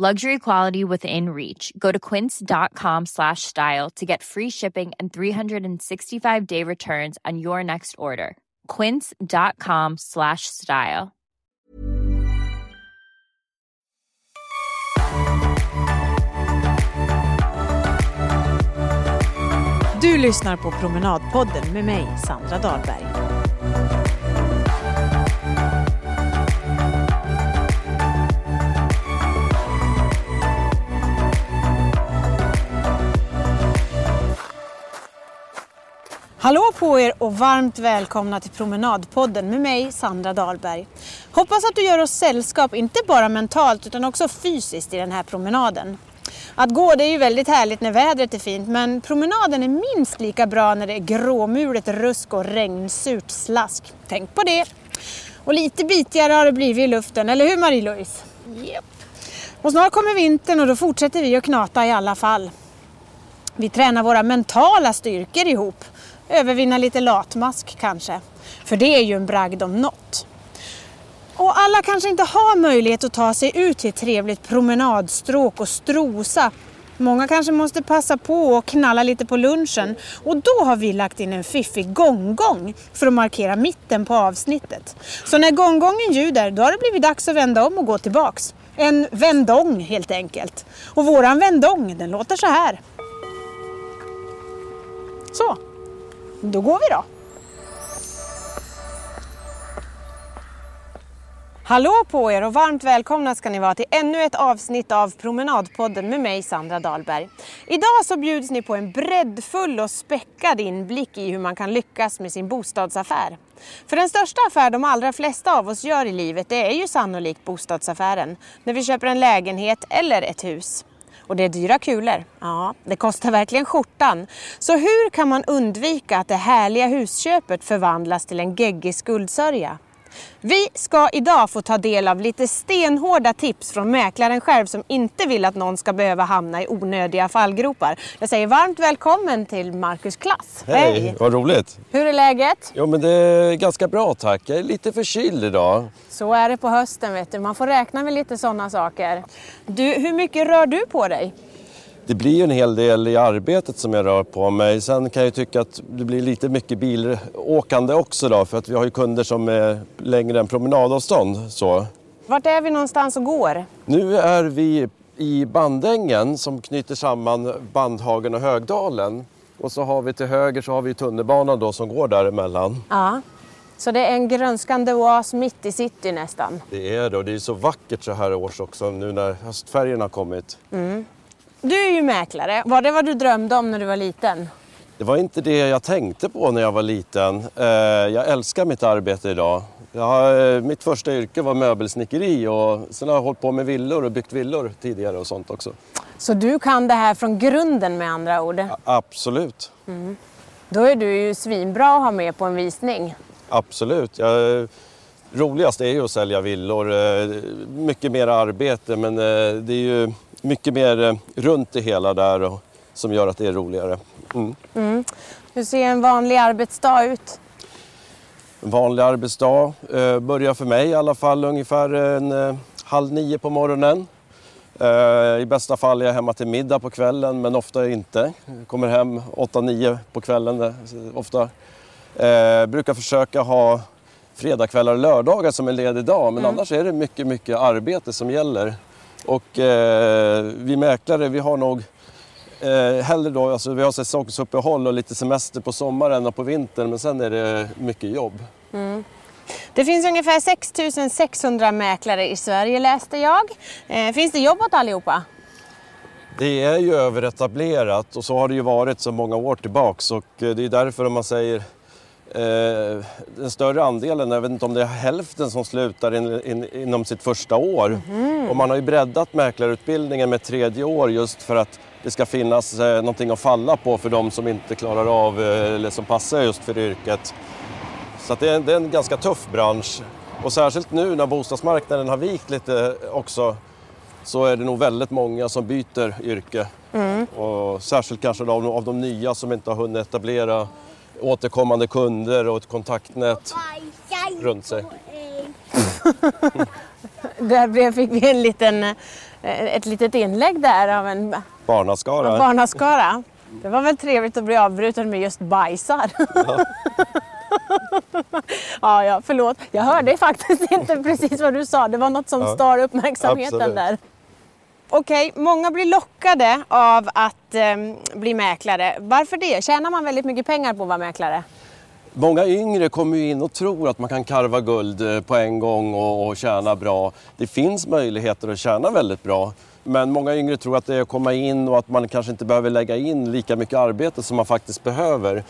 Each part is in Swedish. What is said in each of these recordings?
Luxury quality within reach. Go to quince.com slash style to get free shipping and 365 day returns on your next order. Quince.com slash style. Du lyssnar på Promenadpodden med mig, Sandra Dahlberg. Hallå på er och varmt välkomna till Promenadpodden med mig, Sandra Dahlberg. Hoppas att du gör oss sällskap, inte bara mentalt utan också fysiskt i den här promenaden. Att gå det är ju väldigt härligt när vädret är fint men promenaden är minst lika bra när det är gråmulet rusk och regnsurt slask. Tänk på det! Och lite bitigare har det blivit i luften, eller hur Marie-Louise? Yep. Och snart kommer vintern och då fortsätter vi att knata i alla fall. Vi tränar våra mentala styrkor ihop. Övervinna lite latmask kanske. För det är ju en bragd om något. Och alla kanske inte har möjlighet att ta sig ut till ett trevligt promenadstråk och strosa. Många kanske måste passa på och knalla lite på lunchen och då har vi lagt in en fiffig gånggång för att markera mitten på avsnittet. Så när gånggången ljuder då har det blivit dags att vända om och gå tillbaks. En vändong helt enkelt. Och våran vändong den låter så här. Så, då går vi då. Hallå på er och varmt välkomna ska ni vara till ännu ett avsnitt av Promenadpodden med mig Sandra Dahlberg. Idag så bjuds ni på en breddfull och späckad inblick i hur man kan lyckas med sin bostadsaffär. För den största affär de allra flesta av oss gör i livet det är ju sannolikt bostadsaffären. När vi köper en lägenhet eller ett hus. Och det är dyra kulor. Ja, det kostar verkligen skjortan. Så hur kan man undvika att det härliga husköpet förvandlas till en geggig skuldsörja? Vi ska idag få ta del av lite stenhårda tips från mäklaren själv som inte vill att någon ska behöva hamna i onödiga fallgropar. Jag säger varmt välkommen till Marcus Klass. Hej, Hej. vad roligt. Hur är läget? Jo men det är ganska bra tack. Jag är lite förkyld idag. Så är det på hösten vet du. Man får räkna med lite sådana saker. Du, hur mycket rör du på dig? Det blir ju en hel del i arbetet som jag rör på mig. Sen kan jag tycka att det blir lite mycket bilåkande också då för att vi har ju kunder som är längre än promenadavstånd. Så. Vart är vi någonstans och går? Nu är vi i Bandängen som knyter samman Bandhagen och Högdalen. Och så har vi till höger så har vi tunnelbanan då som går däremellan. Ja. Så det är en grönskande oas mitt i city nästan? Det är det och det är så vackert så här års också nu när höstfärgerna har kommit. Mm. Du är ju mäklare. Var det vad du drömde om när du var liten? Det var inte det jag tänkte på när jag var liten. Eh, jag älskar mitt arbete idag. Har, eh, mitt första yrke var möbelsnickeri och sen har jag hållit på med villor och byggt villor tidigare och sånt också. Så du kan det här från grunden med andra ord? Ja, absolut. Mm. Då är du ju svinbra att ha med på en visning. Absolut. Jag, roligast är ju att sälja villor. Eh, mycket mer arbete men det är ju mycket mer eh, runt det hela där och, som gör att det är roligare. Mm. Mm. Hur ser en vanlig arbetsdag ut? En vanlig arbetsdag eh, börjar för mig i alla fall ungefär en, eh, halv nio på morgonen. Eh, I bästa fall är jag hemma till middag på kvällen men ofta inte. Jag kommer hem 8-9 på kvällen eh, ofta. Eh, brukar försöka ha fredagskvällar och lördagar som en ledig dag men mm. annars är det mycket, mycket arbete som gäller. Och eh, vi mäklare, vi har nog Eh, hellre då, alltså vi har säsongsuppehåll och lite semester på sommaren och på vintern men sen är det mycket jobb. Det finns ungefär 6 600 mäklare i Sverige läste jag. Eh, finns det jobb åt allihopa? Det är ju överetablerat och så har det ju varit så många år tillbaks och eh, det är därför om man säger eh, den större andelen, jag vet inte om det är hälften som slutar in, in, inom sitt första år. Och man har ju breddat mäklarutbildningen med tredje år just för att det ska finnas eh, någonting att falla på för de som inte klarar av eh, eller som passar just för yrket. Så det, är, en- det är en ganska tuff bransch. Och särskilt nu när bostadsmarknaden har vikt lite också så är det nog väldigt många som byter yrke. Och särskilt kanske av, av de nya som inte har hunnit etablera återkommande kunder och ett kontaktnät runt sig. Där fick vi en liten, eh, ett litet inlägg där av en Barnaskara. barnaskara. Det var väl trevligt att bli avbruten med just bajsar. Ja, ja, förlåt. Jag hörde faktiskt inte precis vad du sa. Det var något som Ja. star uppmärksamheten Absolut. där. Okej, många blir lockade av att eh, bli mäklare. Varför det? Tjänar man väldigt mycket pengar på att vara mäklare? Många yngre kommer ju in och tror att man kan karva guld eh, på en gång och, och tjäna bra. Det finns möjligheter att tjäna väldigt bra. Men många yngre tror att det är att komma in och att man kanske inte behöver lägga in lika mycket arbete som man faktiskt behöver.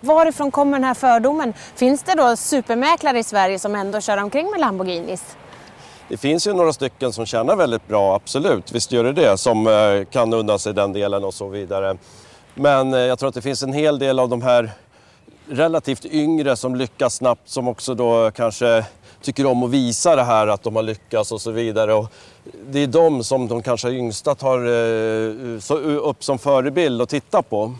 Varifrån kommer den här fördomen? Finns det då supermäklare i Sverige som ändå kör omkring med Lamborghinis? Det finns ju några stycken som tjänar väldigt bra, absolut. Visst gör det det, som eh, kan undan sig den delen och så vidare. Men eh, jag tror att det finns en hel del av de här relativt yngre som lyckas snabbt som också då kanske tycker om att visa det här att de har lyckats och så vidare. Och det är de som de kanske yngsta tar eh, upp som förebild och tittar på.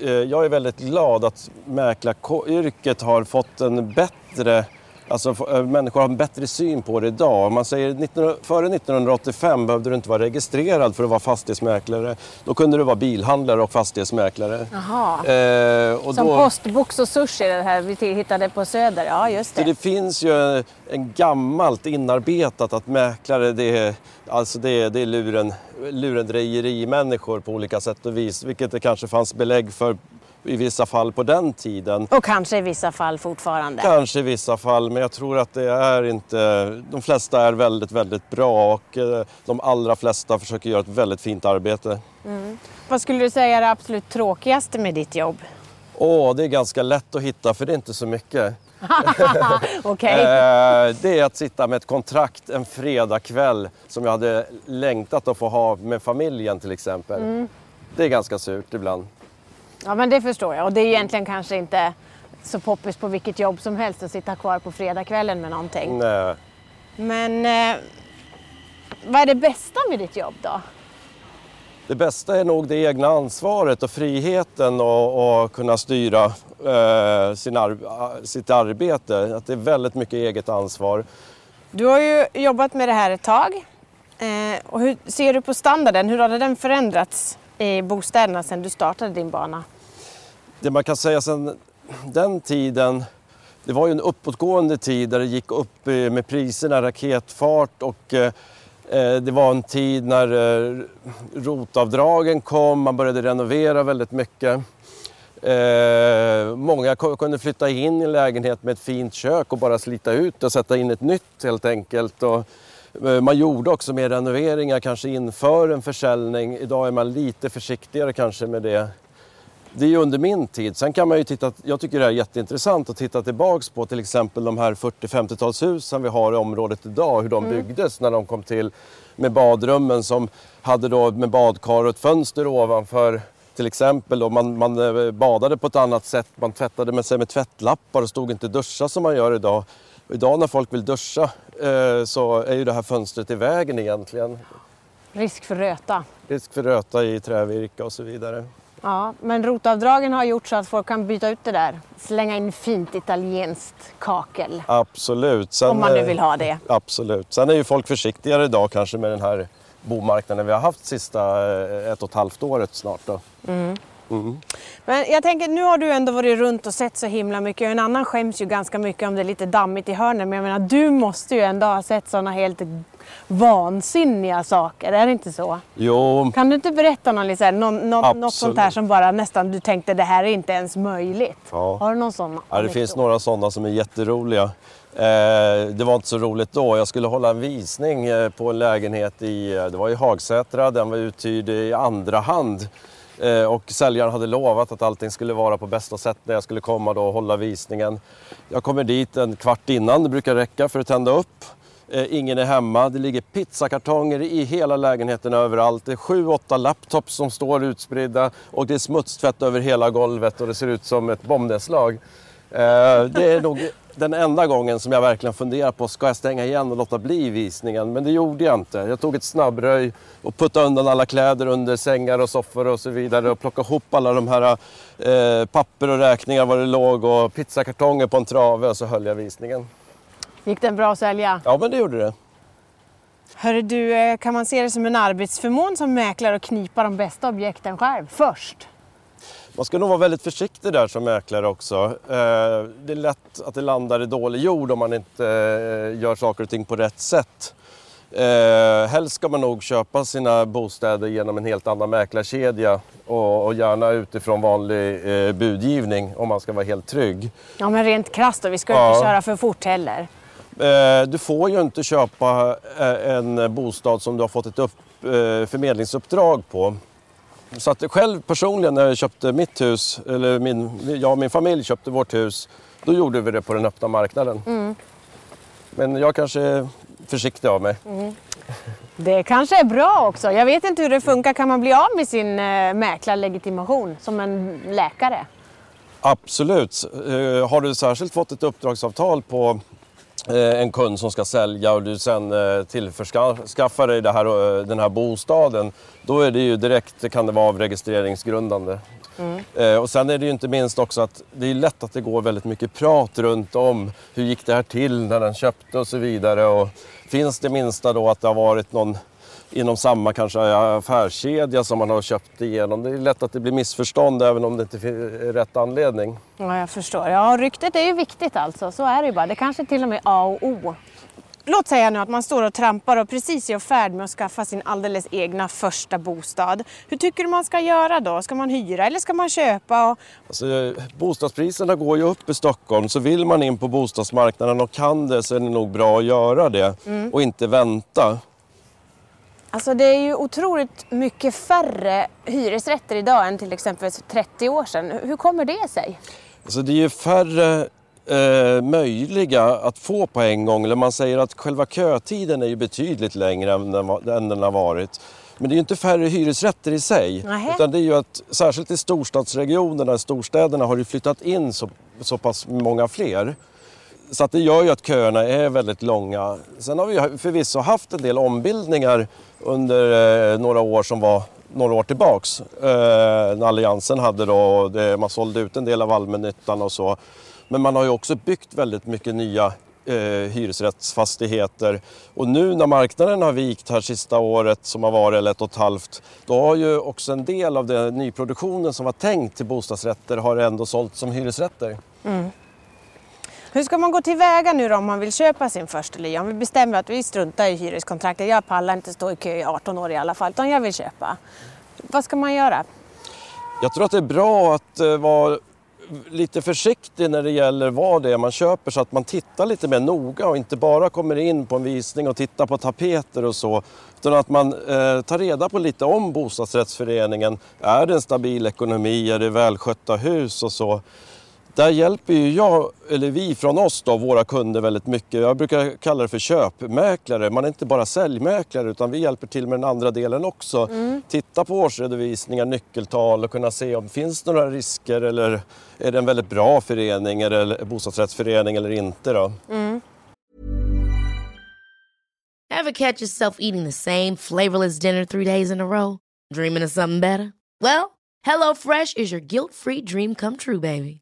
Eh, Jag är väldigt glad att mäklaryrket har fått en bättre Alltså eh, människor har en bättre syn på det idag. Om man säger 19, före 1985 behövde du inte vara registrerad för att vara fastighetsmäklare. Då kunde du vara bilhandlare och fastighetsmäklare. Jaha. Eh, och Som då, postbox och sushi, det här vi hittade på Söder. Ja, just så det. det finns ju en gammalt inarbetat att mäklare det är, alltså det är, det är luren, lurendrejerimänniskor på olika sätt och vis. Vilket det kanske fanns belägg för i vissa fall på den tiden. Och kanske i vissa fall fortfarande. Kanske i vissa fall, men jag tror att det är inte... De flesta är väldigt, väldigt bra och eh, de allra flesta försöker göra ett väldigt fint arbete. Vad skulle du säga är det absolut tråkigaste med ditt jobb? Åh, det är ganska lätt att hitta för det är inte så mycket. Okej. Eh, det är att sitta med ett kontrakt en fredagkväll som jag hade längtat att få ha med familjen till exempel. Det är ganska surt ibland. Ja, men det förstår jag. Och det är egentligen kanske inte så poppis på vilket jobb som helst att sitta kvar på fredagskvällen med någonting. Nej. Men eh, vad är det bästa med ditt jobb då? Det bästa är nog det egna ansvaret och friheten och, och kunna styra eh, sin ar- sitt arbete. Att det är väldigt mycket eget ansvar. Du har ju jobbat med det här ett tag. Eh, och hur ser du på standarden? Hur har den förändrats i bostäderna sedan du startade din bana? Det man kan säga sen den tiden, det var ju en uppåtgående tid där det gick upp eh, med priserna raketfart och eh, eh, det var en tid när rotavdragen kom, man började renovera väldigt mycket. Många kunde flytta in i en lägenhet med ett fint kök och bara slita ut och sätta in ett nytt helt enkelt. Och, man gjorde också mer renoveringar kanske inför en försäljning. Idag är man lite försiktigare kanske med det. Det är ju under min tid. Sen kan man ju titta, jag tycker det är jätteintressant att titta tillbaks på till exempel de här 40-50-talshusen vi har i området idag, hur de byggdes när de kom till med badrummen som hade då med badkar och ett fönster ovanför till exempel. Och man, man eh, badade på ett annat sätt, man tvättade med sig med tvättlappar och stod inte duscha som man gör idag. Idag när folk vill duscha eh, så är ju det här fönstret i vägen egentligen. Risk för röta. Risk för röta i trävirke och så vidare. Ja, men rotavdragen har gjort så att folk kan byta ut det där. Slänga in fint italienskt kakel. Absolut. Sen, Om man nu eh, vill ha det. Absolut. Sen är ju folk försiktigare idag kanske med den här bomarknaden vi har haft sista eh, ett och ett halvt året snart. Då. Mm. Men jag tänker, nu har du ändå varit runt och sett så himla mycket. En annan skäms ju ganska mycket om det är lite dammigt i hörnen. Men jag menar, du måste ju ändå ha sett sådana helt vansinniga saker, är det inte så? Jo. Kan du inte berätta någon, liksom, någon, någon, något sånt här som bara nästan du tänkte det här är inte ens möjligt? Ja. Har du någon sån? Ja, det finns några sådana som är jätteroliga. Eh, det var inte så roligt då. Jag skulle hålla en visning eh, på en lägenhet i, eh, det var i Hagsätra, den var uthyrd i andra hand. Eh, och säljaren hade lovat att allting skulle vara på bästa sätt när jag skulle komma då och hålla visningen. Jag kommer dit en kvart innan, det brukar räcka för att tända upp. Eh, ingen är hemma, det ligger pizzakartonger i hela lägenheten överallt. Det är sju, åtta laptops som står utspridda och det är smutstvätt över hela golvet och det ser ut som ett bombnedslag. Eh, det är nog den enda gången som jag verkligen funderar på, ska jag stänga igen och låta bli visningen? Men det gjorde jag inte. Jag tog ett snabbröj och puttade undan alla kläder under sängar och soffor och så vidare och plockade ihop alla de här eh, papper och räkningar var det låg och pizzakartonger på en trave och så höll jag visningen. Gick den bra att sälja? Ja, men det gjorde det. Hörru du, eh, kan man se det som en arbetsförmån som mäklare att knipa de bästa objekten själv först? Man ska nog vara väldigt försiktig där som mäklare också. Eh, det är lätt att det landar i dålig jord om man inte eh, gör saker och ting på rätt sätt. Eh, helst ska man nog köpa sina bostäder genom en helt annan mäklarkedja och, och gärna utifrån vanlig eh, budgivning om man ska vara helt trygg. Ja men rent krasst då, vi ska ja. inte köra för fort heller. Eh, du får ju inte köpa en bostad som du har fått ett upp, förmedlingsuppdrag på. Så att själv personligen när jag köpte mitt hus, eller min, jag och min familj köpte vårt hus, då gjorde vi det på den öppna marknaden. Mm. Men jag kanske är försiktig av mig. Mm. Det kanske är bra också. Jag vet inte hur det funkar. Kan man bli av med sin eh, mäklarlegitimation som en läkare? Absolut. Eh, har du särskilt fått ett uppdragsavtal på en kund som ska sälja och du sen eh, tillförskaffar dig här, eh, den här bostaden, då är det ju direkt, kan det vara avregistreringsgrundande. Mm. Och sen är det ju inte minst också att det är lätt att det går väldigt mycket prat runt om hur gick det här till när den köpte och så vidare. Och finns det minsta då att det har varit någon inom samma kanske affärskedja som man har köpt igenom. Det är lätt att det blir missförstånd även om det inte är rätt anledning. Ja, jag förstår. Ja, ryktet är ju viktigt alltså. Så är det ju bara. Det kanske till och med A och O. Låt säga nu att man står och trampar och precis är färd med att skaffa sin alldeles egna första bostad. Hur tycker du man ska göra då? Ska man hyra eller ska man köpa? Alltså, bostadspriserna går ju upp i Stockholm så vill man in på bostadsmarknaden och kan det så är det nog bra att göra det mm. och inte vänta. Alltså det är ju otroligt mycket färre hyresrätter idag än till exempel 30 år sedan. Hur kommer det sig? Alltså det är ju färre eh, möjliga att få på en gång. Eller man säger att själva kötiden är ju betydligt längre än den, än den har varit. Men det är ju inte färre hyresrätter i sig. Nähe. Utan det är ju att särskilt i storstadsregionerna, storstäderna har det flyttat in så, så pass många fler. Så att det gör ju att köerna är väldigt långa. Sen har vi förvisso haft en del ombildningar under eh, några år som var några år tillbaks. Eh, när Alliansen hade då, det, man sålde ut en del av allmännyttan och så. Men man har ju också byggt väldigt mycket nya eh, hyresrättsfastigheter. Och nu när marknaden har vikt här sista året som har varit, eller ett och ett halvt, då har ju också en del av den nyproduktionen som var tänkt till bostadsrätter har ändå sålt som hyresrätter. Mm. Hur ska man gå tillväga nu då om man vill köpa sin första lya? Om vi bestämmer att vi struntar i hyreskontraktet. Jag pallar inte stå i kö i 18 år i alla fall, utan jag vill köpa. Vad ska man göra? Jag tror att det är bra att eh, vara lite försiktig när det gäller vad det är man köper så att man tittar lite mer noga och inte bara kommer in på en visning och tittar på tapeter och så. Utan att man eh, tar reda på lite om bostadsrättsföreningen. Är det en stabil ekonomi? Är det välskötta hus och så? Där hjälper ju jag, eller vi från oss då, våra kunder väldigt mycket. Jag brukar kalla det för köpmäklare. Man är inte bara säljmäklare utan vi hjälper till med den andra delen också. Mm. Titta på årsredovisningar, nyckeltal och kunna se om det finns några risker eller är det en väldigt bra förening eller bostadsrättsförening eller inte då. Mm. Have catch yourself eating the same flavorless dinner three days in a row? Dreaming of something better? Well, hello fresh is your guilt free dream come true baby.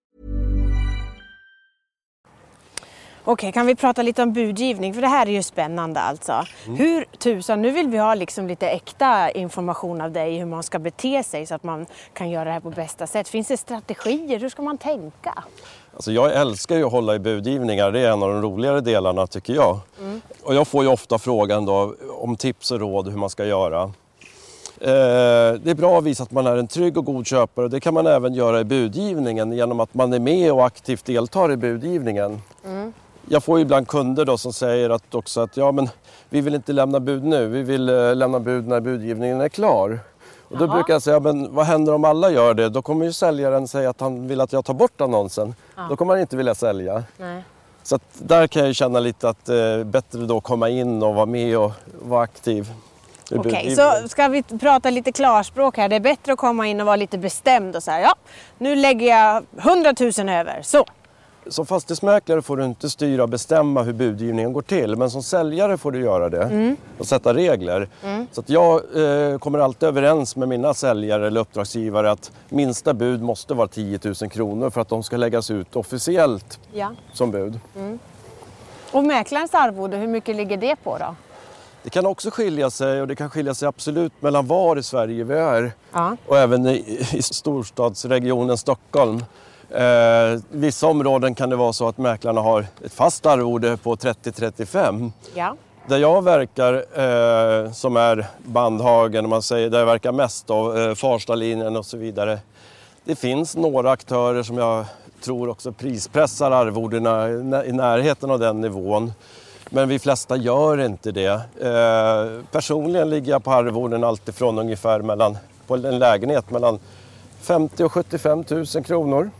Okej, kan vi prata lite om budgivning? För det här är ju spännande alltså. Hur tusan, nu vill vi ha liksom lite äkta information av dig hur man ska bete sig så att man kan göra det här på bästa sätt. Finns det strategier? Hur ska man tänka? Alltså jag älskar ju att hålla i budgivningar, det är en av de roligare delarna tycker jag. Och jag får ju ofta frågan då om tips och råd hur man ska göra. Eh, det är bra att visa att man är en trygg och god köpare. Det kan man även göra i budgivningen genom att man är med och aktivt deltar i budgivningen. Jag får ju ibland kunder då som säger att också att ja, men vi vill inte lämna bud nu, vi vill eh, lämna bud när budgivningen är klar. Och då brukar jag säga, men vad händer om alla gör det? Då kommer ju säljaren säga att han vill att jag tar bort annonsen. Då kommer han inte vilja sälja. Nej. Så där kan jag känna lite att det är bättre då komma in och vara med och vara aktiv. Okej, så ska vi prata lite klarspråk här. Det är bättre att komma in och vara lite bestämd och säga ja, nu lägger jag 100 000 över. Så. Som fastighetsmäklare får du inte styra och bestämma hur budgivningen går till. Men som säljare får du göra det och sätta regler. Så att jag eh, kommer alltid överens med mina säljare eller uppdragsgivare att minsta bud måste vara 10 000 kronor för att de ska läggas ut officiellt Ja. som bud. Och mäklarens arvode, hur mycket ligger det på då? Det kan också skilja sig och det kan skilja sig absolut mellan var i Sverige vi är Ja. och även i, i storstadsregionen Stockholm. Eh, vissa områden kan det vara så att mäklarna har ett fast arvode på 30-35. Ja. Där jag verkar, eh, som är Bandhagen, man säger, där jag verkar mest, då, eh, Farstalinjen och så vidare. Det finns några aktörer som jag tror också prispressar arvodena i närheten av den nivån. Men vi flesta gör inte det. Eh, personligen ligger jag på arvoden alltifrån ungefär mellan, på en lägenhet mellan 50 och 75 000 kronor.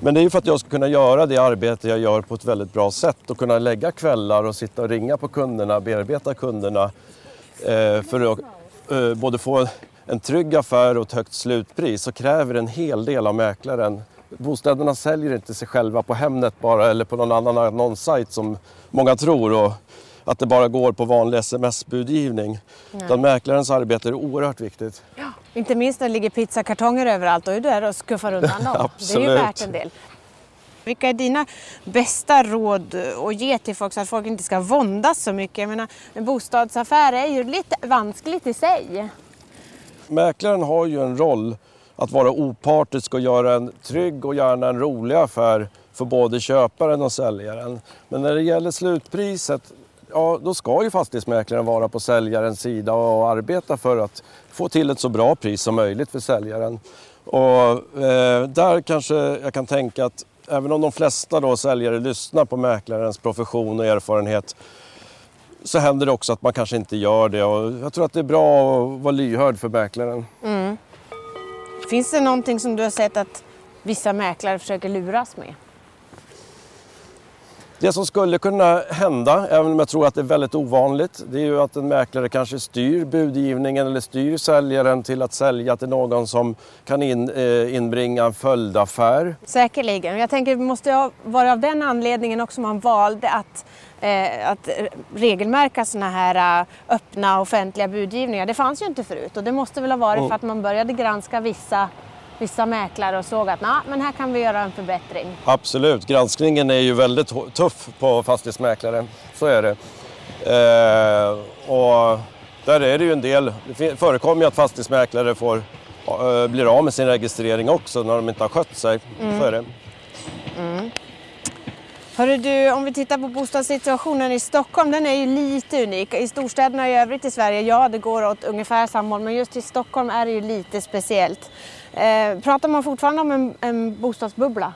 Men det är ju för att jag ska kunna göra det arbete jag gör på ett väldigt bra sätt och kunna lägga kvällar och sitta och ringa på kunderna, bearbeta kunderna eh, för att eh, både få en trygg affär och ett högt slutpris så kräver en hel del av mäklaren. Bostäderna säljer inte sig själva på Hemnet bara eller på någon annan annonssajt som många tror och att det bara går på vanlig sms-budgivning. Utan mäklarens arbete är oerhört viktigt. Inte minst när det ligger pizzakartonger överallt och är du där och skuffar undan dem. Det är ju Absolut. värt en del. Vilka är dina bästa råd att ge till folk så att folk inte ska våndas så mycket? Jag menar, en bostadsaffär är ju lite vanskligt i sig. Mäklaren har ju en roll att vara opartisk och göra en trygg och gärna en rolig affär för både köparen och säljaren. Men när det gäller slutpriset, ja då ska ju fastighetsmäklaren vara på säljarens sida och arbeta för att få till ett så bra pris som möjligt för säljaren. Och eh, där kanske jag kan tänka att även om de flesta då säljare lyssnar på mäklarens profession och erfarenhet så händer det också att man kanske inte gör det. Och jag tror att det är bra att vara lyhörd för mäklaren. Mm. Finns det någonting som du har sett att vissa mäklare försöker luras med? Det som skulle kunna hända, även om jag tror att det är väldigt ovanligt, det är ju att en mäklare kanske styr budgivningen eller styr säljaren till att sälja till någon som kan in, eh, inbringa en följdaffär. Säkerligen. Jag tänker det måste varit av den anledningen också man valde att, eh, att regelmärka sådana här eh, öppna offentliga budgivningar. Det fanns ju inte förut och det måste väl ha varit Mm. för att man började granska vissa, vissa mäklare och såg att nah, men här kan vi göra en förbättring. Absolut, granskningen är ju väldigt tuff på fastighetsmäklare. Så är det. Eh, och där är det ju en del, det förekommer ju att fastighetsmäklare får, eh, blir av med sin registrering också när de inte har skött sig. Så är det. Hörru du, om vi tittar på bostadssituationen i Stockholm, den är ju lite unik. I storstäderna i övrigt i Sverige, ja det går åt ungefär samma håll, men just i Stockholm är det ju lite speciellt. Eh, pratar man fortfarande om en, en bostadsbubbla?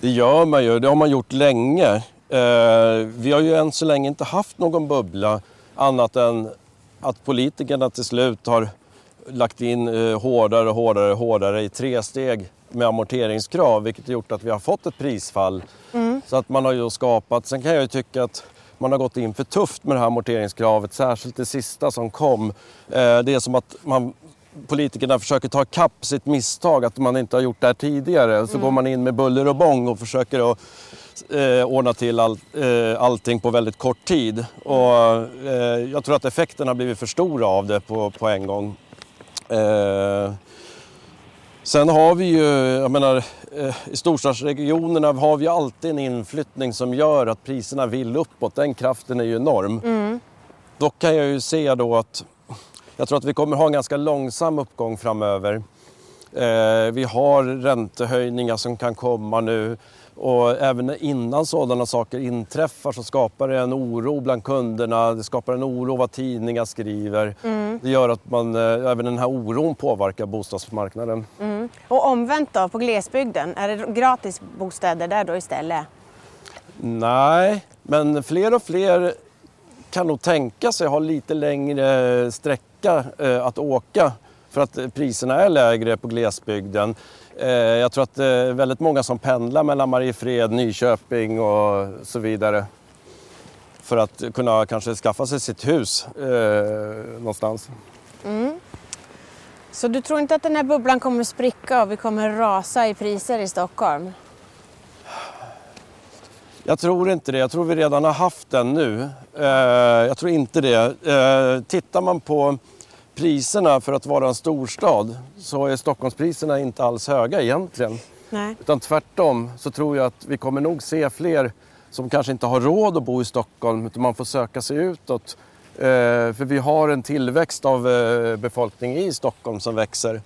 Det gör man ju, det har man gjort länge. Eh, vi har ju än så länge inte haft någon bubbla annat än att politikerna till slut har lagt in eh, hårdare, hårdare, hårdare i tre steg med amorteringskrav vilket har gjort att vi har fått ett prisfall. Så att man har ju skapat, sen kan jag ju tycka att man har gått in för tufft med det här amorteringskravet, särskilt det sista som kom. Eh, det är som att man politikerna försöker ta kapp sitt misstag, att man inte har gjort det här tidigare. Så går man in med buller och bång och försöker att eh, ordna till all, eh, allting på väldigt kort tid. Och, eh, jag tror att effekten har blivit för stora av det på, på en gång. Eh, sen har vi ju, jag menar, eh, i storstadsregionerna har vi alltid en inflyttning som gör att priserna vill uppåt. Den kraften är ju enorm. Dock kan jag ju se då att jag tror att vi kommer ha en ganska långsam uppgång framöver. Eh, vi har räntehöjningar som kan komma nu och även innan sådana saker inträffar så skapar det en oro bland kunderna. Det skapar en oro vad tidningar skriver. Det gör att man, eh, även den här oron påverkar bostadsmarknaden. Och omvänt då, på glesbygden, är det gratis bostäder där då istället? Nej, men fler och fler kan nog tänka sig ha lite längre sträcka eh, att åka för att eh, priserna är lägre på glesbygden. Eh, jag tror att det är väldigt många som pendlar mellan Mariefred, Nyköping och så vidare för att kunna kanske skaffa sig sitt hus någonstans. Så du tror inte att den här bubblan kommer spricka och vi kommer rasa i priser i Stockholm? Jag tror inte det. Jag tror vi redan har haft den nu. Jag tror inte det. Tittar man på priserna för att vara en storstad så är Stockholmspriserna inte alls höga egentligen. Nej. Utan tvärtom så tror jag att vi kommer nog se fler som kanske inte har råd att bo i Stockholm utan man får söka sig utåt. Eh, för vi har en tillväxt av eh, befolkning i Stockholm som växer.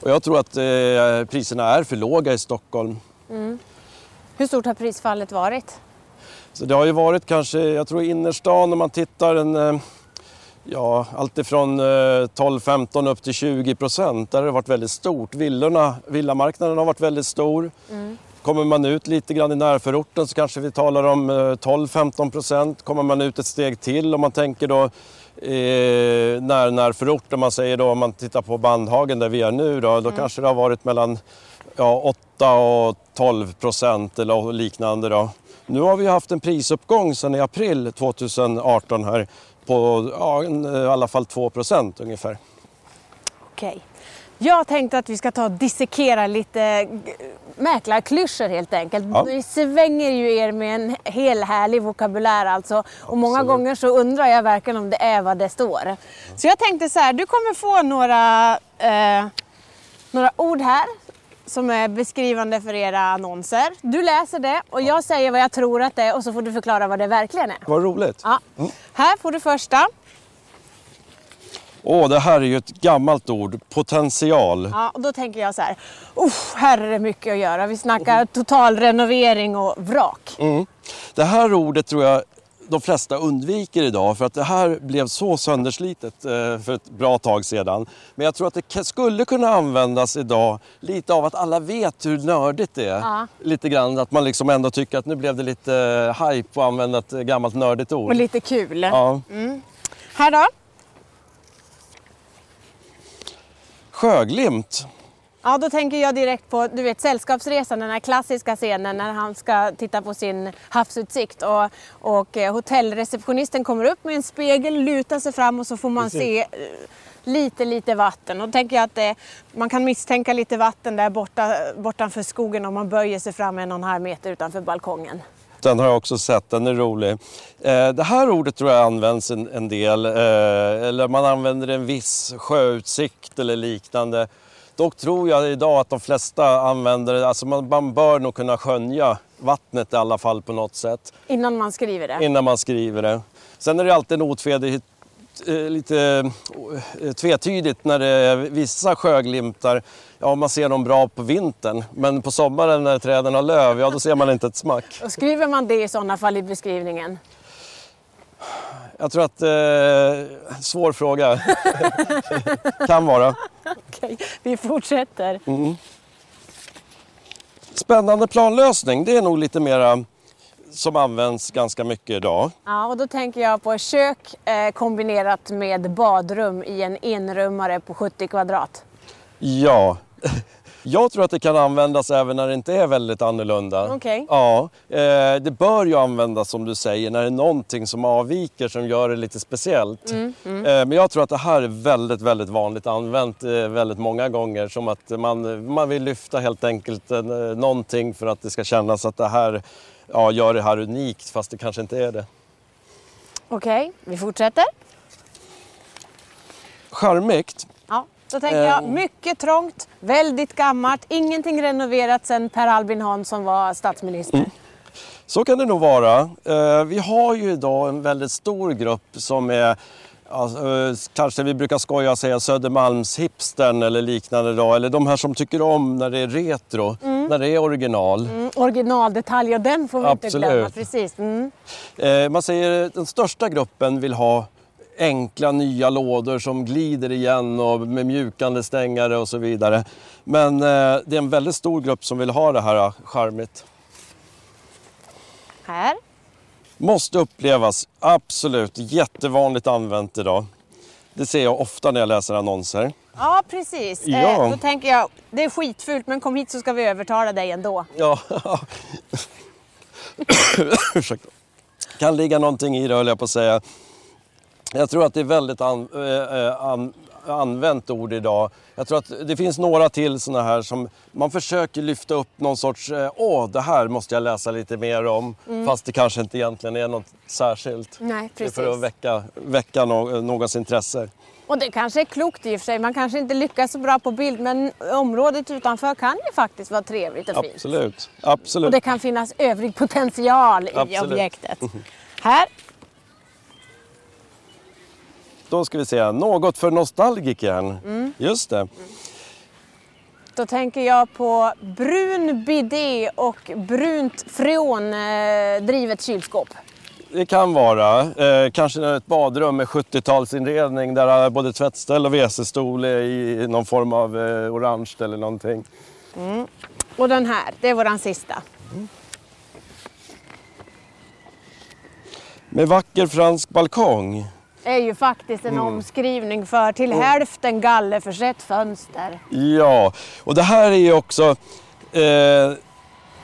Och jag tror att eh, priserna är för låga i Stockholm. Hur stort har prisfallet varit? Så det har ju varit kanske, jag tror innerstan om man tittar en, ja alltifrån 12-15 upp till 20 procent. Där har det varit väldigt stort. Villorna, villamarknaden har varit väldigt stor. Kommer man ut lite grann i närförorten så kanske vi talar om eh, 12-15 procent. Kommer man ut ett steg till om man tänker då eh, när, närförort, om man säger då om man tittar på Bandhagen där vi är nu då, då kanske det har varit mellan ja, 8 och 12 procent eller liknande. Då. Nu har vi haft en prisuppgång sedan i april 2018 här på ja, en, i alla fall 2 procent ungefär. Okej. Jag tänkte att vi ska ta och dissekera lite mäklarklyschor helt enkelt. Ja. Ni svänger ju er med en hel härlig vokabulär alltså. Och många gånger så undrar jag verkligen om det är vad det står. Så jag tänkte så här, du kommer få några, eh, några ord här som är beskrivande för era annonser. Du läser det och jag säger vad jag tror att det är och så får du förklara vad det verkligen är. Vad roligt! Ja. Här får du första. Åh, det här är ju ett gammalt ord, potential. Ja, och då tänker jag så här, "Uff, här är det mycket att göra. Vi snackar total renovering och vrak. Mm. Det här ordet tror jag de flesta undviker idag för att det här blev så sönderslitet eh, för ett bra tag sedan. Men jag tror att det skulle kunna användas idag lite av att alla vet hur nördigt det är. Ja. Lite grann att man liksom ändå tycker att nu blev det lite eh, hype att använda ett gammalt nördigt ord. Och lite kul. Ja. Här då? Sjöglimt. Ja, då tänker jag direkt på du vet, Sällskapsresan, den här klassiska scenen när han ska titta på sin havsutsikt och, och eh, hotellreceptionisten kommer upp med en spegel, lutar sig fram och så får man Precis. se eh, lite, lite vatten. Och då tänker jag att eh, man kan misstänka lite vatten där borta, bortanför skogen om man böjer sig fram en och en halv meter utanför balkongen. Den har jag också sett, den är rolig. Det här ordet tror jag används en, del, eller man använder en viss sjöutsikt eller liknande. Dock tror jag idag att de flesta använder det, alltså man, man bör nog kunna skönja vattnet i alla fall på något sätt Innan man skriver det. innan man skriver det. Sen är det alltid en eh, lite eh, tvetydigt när det är vissa sjöglimtar. Ja, man ser dem bra på vintern, men på sommaren när träden har löv, ja då ser man inte ett smack. Och skriver man det i sådana fall i beskrivningen? Jag tror att... Eh, svår fråga. kan vara. Okej, vi fortsätter. Spännande planlösning, det är nog lite mera som används ganska mycket idag. Ja, och då tänker jag på kök eh, kombinerat med badrum i en enrummare på 70 kvadrat. Ja. Jag tror att det kan användas även när det inte är väldigt annorlunda. Okej. Ja, eh, det bör ju användas som du säger när det är någonting som avviker som gör det lite speciellt. Mm, Eh, men jag tror att det här är väldigt, väldigt vanligt använt eh, väldigt många gånger. Som att man, man vill lyfta helt enkelt eh, någonting för att det ska kännas att det här ja, gör det här unikt fast det kanske inte är det. Okej, vi fortsätter. Charmigt. Ja, då tänker jag Eh. mycket trångt, väldigt gammalt, ingenting renoverat sedan Per Albin Hansson var statsminister. Så kan det nog vara. Eh, Vi har ju idag en väldigt stor grupp som är Alltså, eh, kanske vi brukar skoja och säga Södermalmshipstern eller liknande då. Eller de här som tycker om när det är retro, när det är original. Mm, originaldetalj och den får vi inte Absolut. glömma. Precis. Mm. Eh, man säger att den största gruppen vill ha enkla nya lådor som glider igen och med mjukande stängare och så vidare. Men eh, det är en väldigt stor grupp som vill ha det här eh, charmigt. Här. Måste upplevas, absolut. Jättevanligt använt idag. Det ser jag ofta när jag läser annonser. Ja, precis. Ja. Eh, då tänker jag, det är skitfult men kom hit så ska vi övertala dig ändå. Ja. Ursäkta. Kan ligga någonting i det höll jag på att säga. Jag tror att det är väldigt an, eh, an, använt ord idag. Jag tror att det finns några till sådana här som man försöker lyfta upp någon sorts, eh, åh det här måste jag läsa lite mer om. Fast det kanske inte egentligen är något särskilt. Nej, Det är för precis. att väcka, väcka nå- någons intresse. Och det kanske är klokt i och för sig. Man kanske inte lyckas så bra på bild men området utanför kan ju faktiskt vara trevligt och fint. Absolut. Absolut. Och det kan finnas övrig potential i Absolut. objektet. Här. Då ska vi se, något för nostalgikern. Mm. Just det. Då tänker jag på brun bidé och brunt freondrivet kylskåp. Det kan vara. Eh, kanske ett badrum med 70-talsinredning där både tvättställ och WC-stol är i någon form av eh, orange eller någonting. Och den här, det är våran sista. Med vacker fransk balkong. Är ju faktiskt en omskrivning för till hälften gallerförsett fönster. Ja, och det här är ju också... Eh,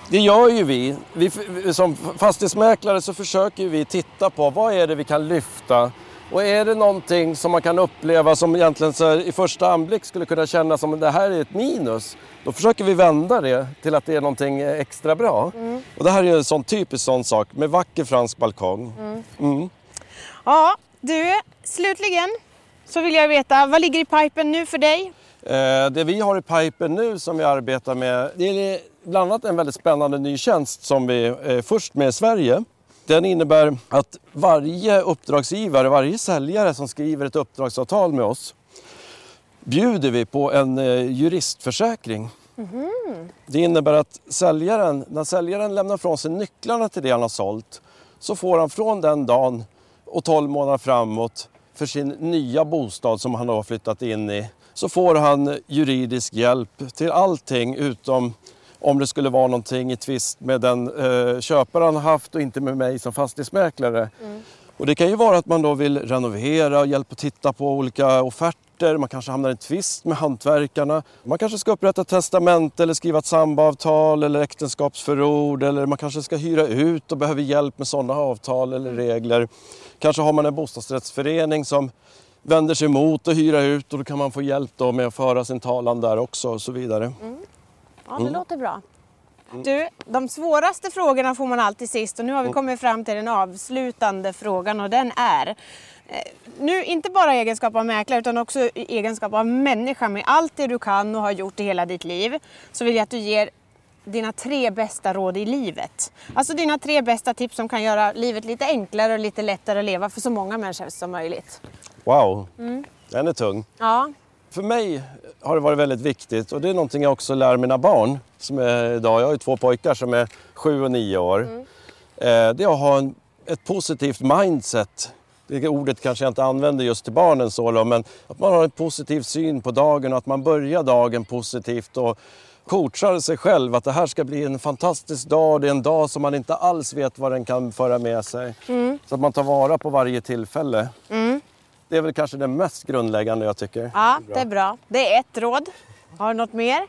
det gör ju vi. vi. Som fastighetsmäklare så försöker vi titta på vad är det vi kan lyfta. Och är det någonting som man kan uppleva som egentligen så i första anblick skulle kunna kännas som det här är ett minus. Då försöker vi vända det till att det är någonting extra bra. Och det här är ju en sån typisk sån sak med vacker fransk balkong. Mm. Ja, du, slutligen så vill jag veta, vad ligger i pipen nu för dig? Eh, Det vi har i pipen nu som vi arbetar med, det är bland annat en väldigt spännande ny tjänst som vi är först med i Sverige. Den innebär att varje uppdragsgivare, varje säljare som skriver ett uppdragsavtal med oss bjuder vi på en eh, juristförsäkring. Det innebär att säljaren, när säljaren lämnar från sig nycklarna till det han har sålt så får han från den dagen och 12 månader framåt för sin nya bostad som han har flyttat in i så får han juridisk hjälp till allting utom om det skulle vara någonting i tvist med den eh, köpare han haft och inte med mig som fastighetsmäklare. Mm. Och det kan ju vara att man då vill renovera och hjälpa att titta på olika offerter. Man kanske hamnar i en tvist med hantverkarna. Man kanske ska upprätta ett testament eller skriva ett samboavtal eller äktenskapsförord eller man kanske ska hyra ut och behöver hjälp med sådana avtal eller regler. Kanske har man en bostadsrättsförening som vänder sig emot att hyra ut och då kan man få hjälp då med att föra sin talan där också och så vidare. Mm. Ja, det mm. låter bra. Du, de svåraste frågorna får man alltid sist och nu har vi mm. kommit fram till den avslutande frågan och den är eh, nu inte bara i egenskap av mäklare utan också i egenskap av människa med allt det du kan och har gjort i hela ditt liv så vill jag att du ger dina tre bästa råd i livet. Alltså dina tre bästa tips som kan göra livet lite enklare och lite lättare att leva för så många människor som möjligt. Wow, mm. den är tung. Ja. För mig har det varit väldigt viktigt och det är någonting jag också lär mina barn som är idag. Jag har ju två pojkar som är sju och nio år. Mm. Eh, det är att ha en, ett positivt mindset. Det ordet kanske jag inte använder just till barnen så men att man har en positiv syn på dagen och att man börjar dagen positivt och coachar sig själv att det här ska bli en fantastisk dag. Det är en dag som man inte alls vet vad den kan föra med sig. Mm. Så att man tar vara på varje tillfälle. Mm. Det är väl kanske det mest grundläggande jag tycker. Ja, det är bra. Det är ett råd. Har du något mer?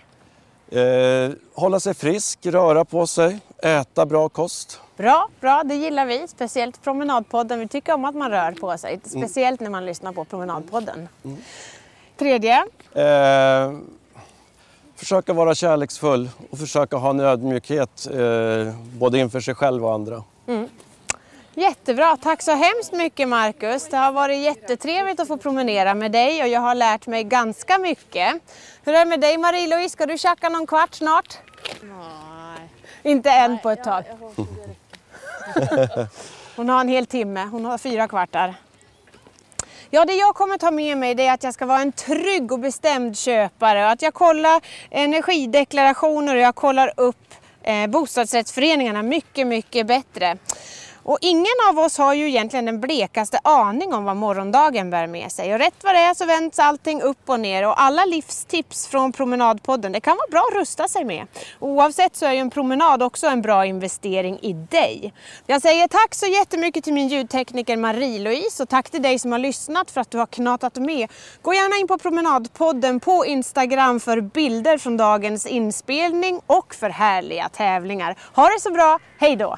Eh, hålla sig frisk, röra på sig, äta bra kost. Bra, bra, det gillar vi. Speciellt Promenadpodden. Vi tycker om att man rör på sig. Mm. Speciellt mm. när man lyssnar på Promenadpodden. Mm. Tredje? Eh, försöka vara kärleksfull och försöka ha en ödmjukhet eh, både inför sig själv och andra. Mm. Jättebra, tack så hemskt mycket Marcus. Det har varit jättetrevligt att få promenera med dig och jag har lärt mig ganska mycket. Hur är det med dig Marie-Louise, ska du tjacka någon kvart snart? Nej. Inte än på ett tag? Hon har en hel timme, hon har fyra kvartar. Ja, det jag kommer ta med mig det är att jag ska vara en trygg och bestämd köpare att jag kollar energideklarationer och jag kollar upp eh, bostadsrättsföreningarna mycket, mycket bättre. Och ingen av oss har ju egentligen den blekaste aning om vad morgondagen bär med sig. Och rätt vad det är så vänds allting upp och ner och alla livstips från Promenadpodden, det kan vara bra att rusta sig med. Oavsett så är ju en promenad också en bra investering i dig. Jag säger tack så jättemycket till min ljudtekniker Marie-Louise och tack till dig som har lyssnat för att du har knatat med. Gå gärna in på Promenadpodden på Instagram för bilder från dagens inspelning och för härliga tävlingar. Ha det så bra, hej då!